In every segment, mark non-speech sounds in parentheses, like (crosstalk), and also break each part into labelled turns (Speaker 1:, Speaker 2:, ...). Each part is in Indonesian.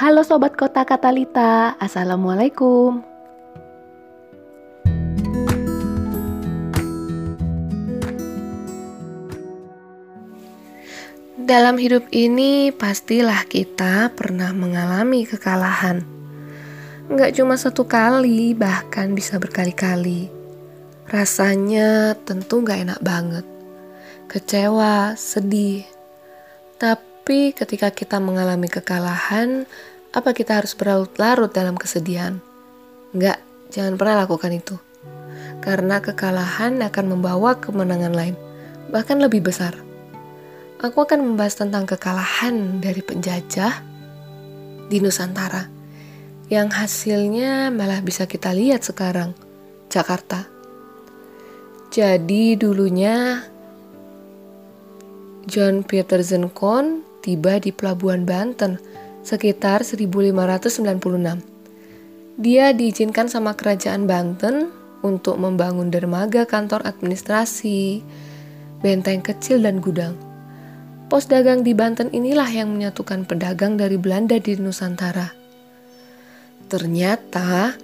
Speaker 1: Halo Sobat Kota Katalita, Assalamualaikum. Dalam hidup ini pastilah kita pernah mengalami kekalahan. Nggak cuma satu kali, bahkan bisa berkali-kali. Rasanya tentu nggak enak banget. Kecewa, sedih. Tapi ketika kita mengalami kekalahan, apa kita harus berlarut-larut dalam kesedihan? Nggak, jangan pernah lakukan itu. Karena kekalahan akan membawa kemenangan lain, bahkan lebih besar aku akan membahas tentang kekalahan dari penjajah di Nusantara yang hasilnya malah bisa kita lihat sekarang, Jakarta. Jadi dulunya John Peterson Kohn tiba di pelabuhan Banten sekitar 1596. Dia diizinkan sama kerajaan Banten untuk membangun dermaga kantor administrasi, benteng kecil dan gudang. Pos dagang di Banten inilah yang menyatukan pedagang dari Belanda di Nusantara. Ternyata,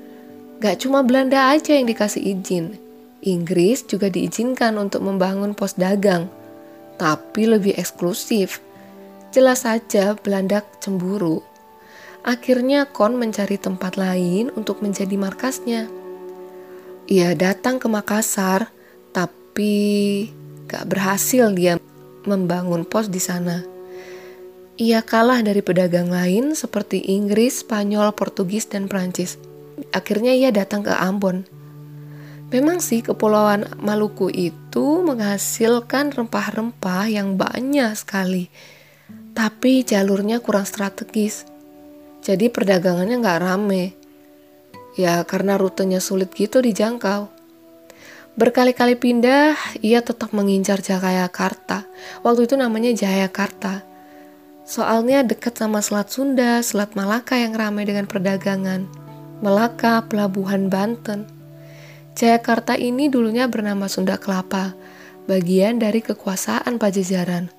Speaker 1: gak cuma Belanda aja yang dikasih izin. Inggris juga diizinkan untuk membangun pos dagang, tapi lebih eksklusif. Jelas saja Belanda cemburu. Akhirnya Kon mencari tempat lain untuk menjadi markasnya. Ia datang ke Makassar, tapi gak berhasil dia membangun pos di sana. Ia kalah dari pedagang lain seperti Inggris, Spanyol, Portugis, dan Prancis. Akhirnya ia datang ke Ambon. Memang sih kepulauan Maluku itu menghasilkan rempah-rempah yang banyak sekali. Tapi jalurnya kurang strategis. Jadi perdagangannya nggak rame. Ya karena rutenya sulit gitu dijangkau. Berkali-kali pindah, ia tetap mengincar Jayakarta. Waktu itu namanya Jayakarta. Soalnya dekat sama Selat Sunda, Selat Malaka yang ramai dengan perdagangan. Melaka, Pelabuhan Banten. Jayakarta ini dulunya bernama Sunda Kelapa, bagian dari kekuasaan Pajajaran,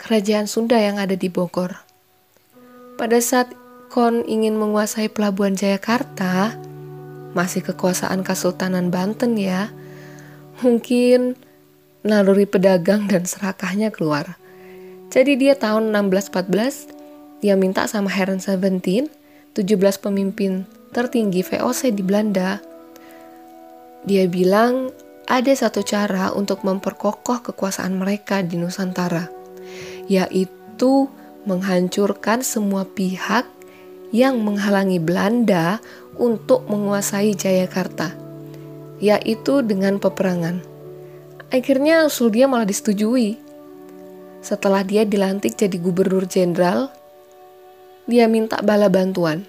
Speaker 1: kerajaan Sunda yang ada di Bogor. Pada saat Kon ingin menguasai Pelabuhan Jayakarta, masih kekuasaan Kesultanan Banten ya, Mungkin naluri pedagang dan serakahnya keluar. Jadi dia tahun 1614, dia minta sama Heron Seventeen, 17 pemimpin tertinggi VOC di Belanda. Dia bilang ada satu cara untuk memperkokoh kekuasaan mereka di Nusantara, yaitu menghancurkan semua pihak yang menghalangi Belanda untuk menguasai Jayakarta yaitu dengan peperangan. Akhirnya usul dia malah disetujui. Setelah dia dilantik jadi gubernur jenderal, dia minta bala bantuan.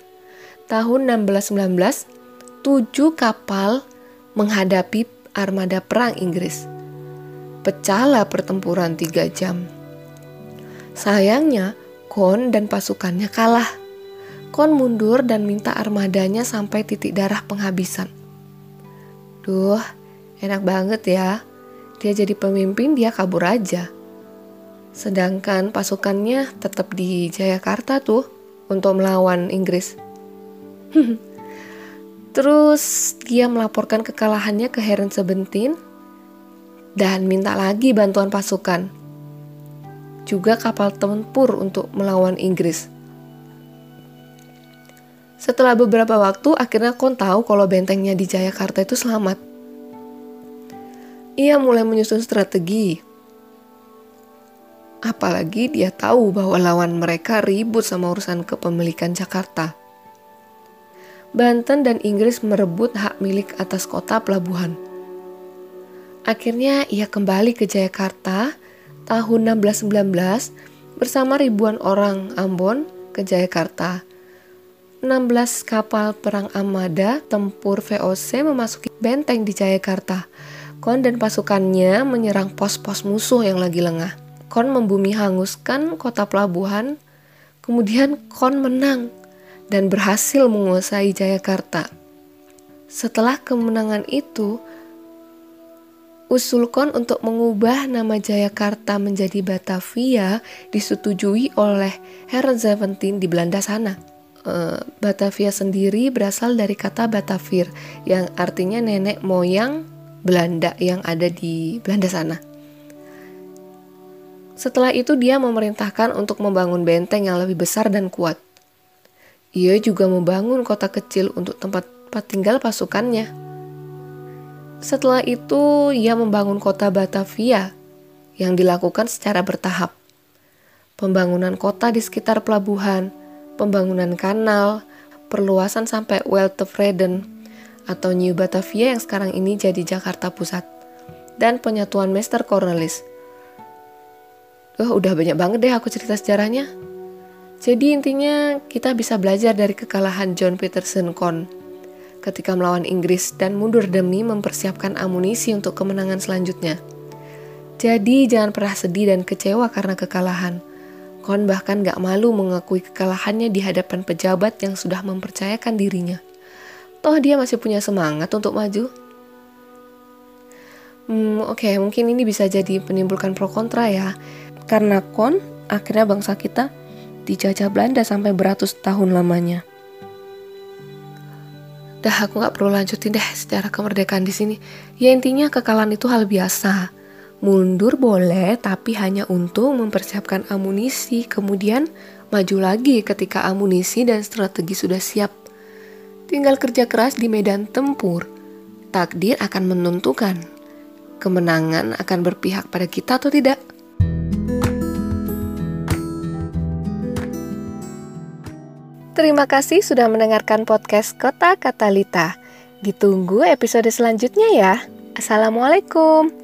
Speaker 1: Tahun 1619, tujuh kapal menghadapi armada perang Inggris. Pecahlah pertempuran tiga jam. Sayangnya, Kon dan pasukannya kalah. Kon mundur dan minta armadanya sampai titik darah penghabisan. Duh, enak banget ya. Dia jadi pemimpin, dia kabur aja. Sedangkan pasukannya tetap di Jayakarta tuh untuk melawan Inggris. (laughs) Terus dia melaporkan kekalahannya ke Heron Sebentin dan minta lagi bantuan pasukan. Juga kapal tempur untuk melawan Inggris. Setelah beberapa waktu, akhirnya Kon tahu kalau bentengnya di Jayakarta itu selamat. Ia mulai menyusun strategi. Apalagi dia tahu bahwa lawan mereka ribut sama urusan kepemilikan Jakarta. Banten dan Inggris merebut hak milik atas kota pelabuhan. Akhirnya ia kembali ke Jayakarta tahun 1619 bersama ribuan orang Ambon ke Jayakarta 16 kapal perang Armada tempur VOC memasuki benteng di Jayakarta. Kon dan pasukannya menyerang pos-pos musuh yang lagi lengah. Kon membumi hanguskan kota pelabuhan, kemudian Kon menang dan berhasil menguasai Jayakarta. Setelah kemenangan itu, usul Kon untuk mengubah nama Jayakarta menjadi Batavia disetujui oleh Seventeen di Belanda sana. uh, Batavia sendiri berasal dari kata Batavir yang artinya nenek moyang Belanda yang ada di Belanda sana. Setelah itu dia memerintahkan untuk membangun benteng yang lebih besar dan kuat. Ia juga membangun kota kecil untuk tempat tinggal pasukannya. Setelah itu, ia membangun kota Batavia yang dilakukan secara bertahap. Pembangunan kota di sekitar pelabuhan, pembangunan kanal, perluasan sampai Weltevreden atau New Batavia yang sekarang ini jadi Jakarta Pusat, dan penyatuan Master Cornelis. Oh, udah banyak banget deh aku cerita sejarahnya. Jadi intinya kita bisa belajar dari kekalahan John Peterson Con ketika melawan Inggris dan mundur demi mempersiapkan amunisi untuk kemenangan selanjutnya. Jadi jangan pernah sedih dan kecewa karena kekalahan. Kon bahkan gak malu mengakui kekalahannya di hadapan pejabat yang sudah mempercayakan dirinya. Toh dia masih punya semangat untuk maju. Hmm, oke, okay, mungkin ini bisa jadi penimbulkan pro kontra ya. Karena kon, akhirnya bangsa kita dijajah Belanda sampai beratus tahun lamanya. Dah aku gak perlu lanjutin deh secara kemerdekaan di sini. Ya intinya kekalahan itu hal biasa Mundur boleh, tapi hanya untuk mempersiapkan amunisi, kemudian maju lagi ketika amunisi dan strategi sudah siap. Tinggal kerja keras di medan tempur. Takdir akan menentukan kemenangan akan berpihak pada kita atau tidak. Terima kasih sudah mendengarkan podcast Kota Katalita. Ditunggu episode selanjutnya ya. Assalamualaikum.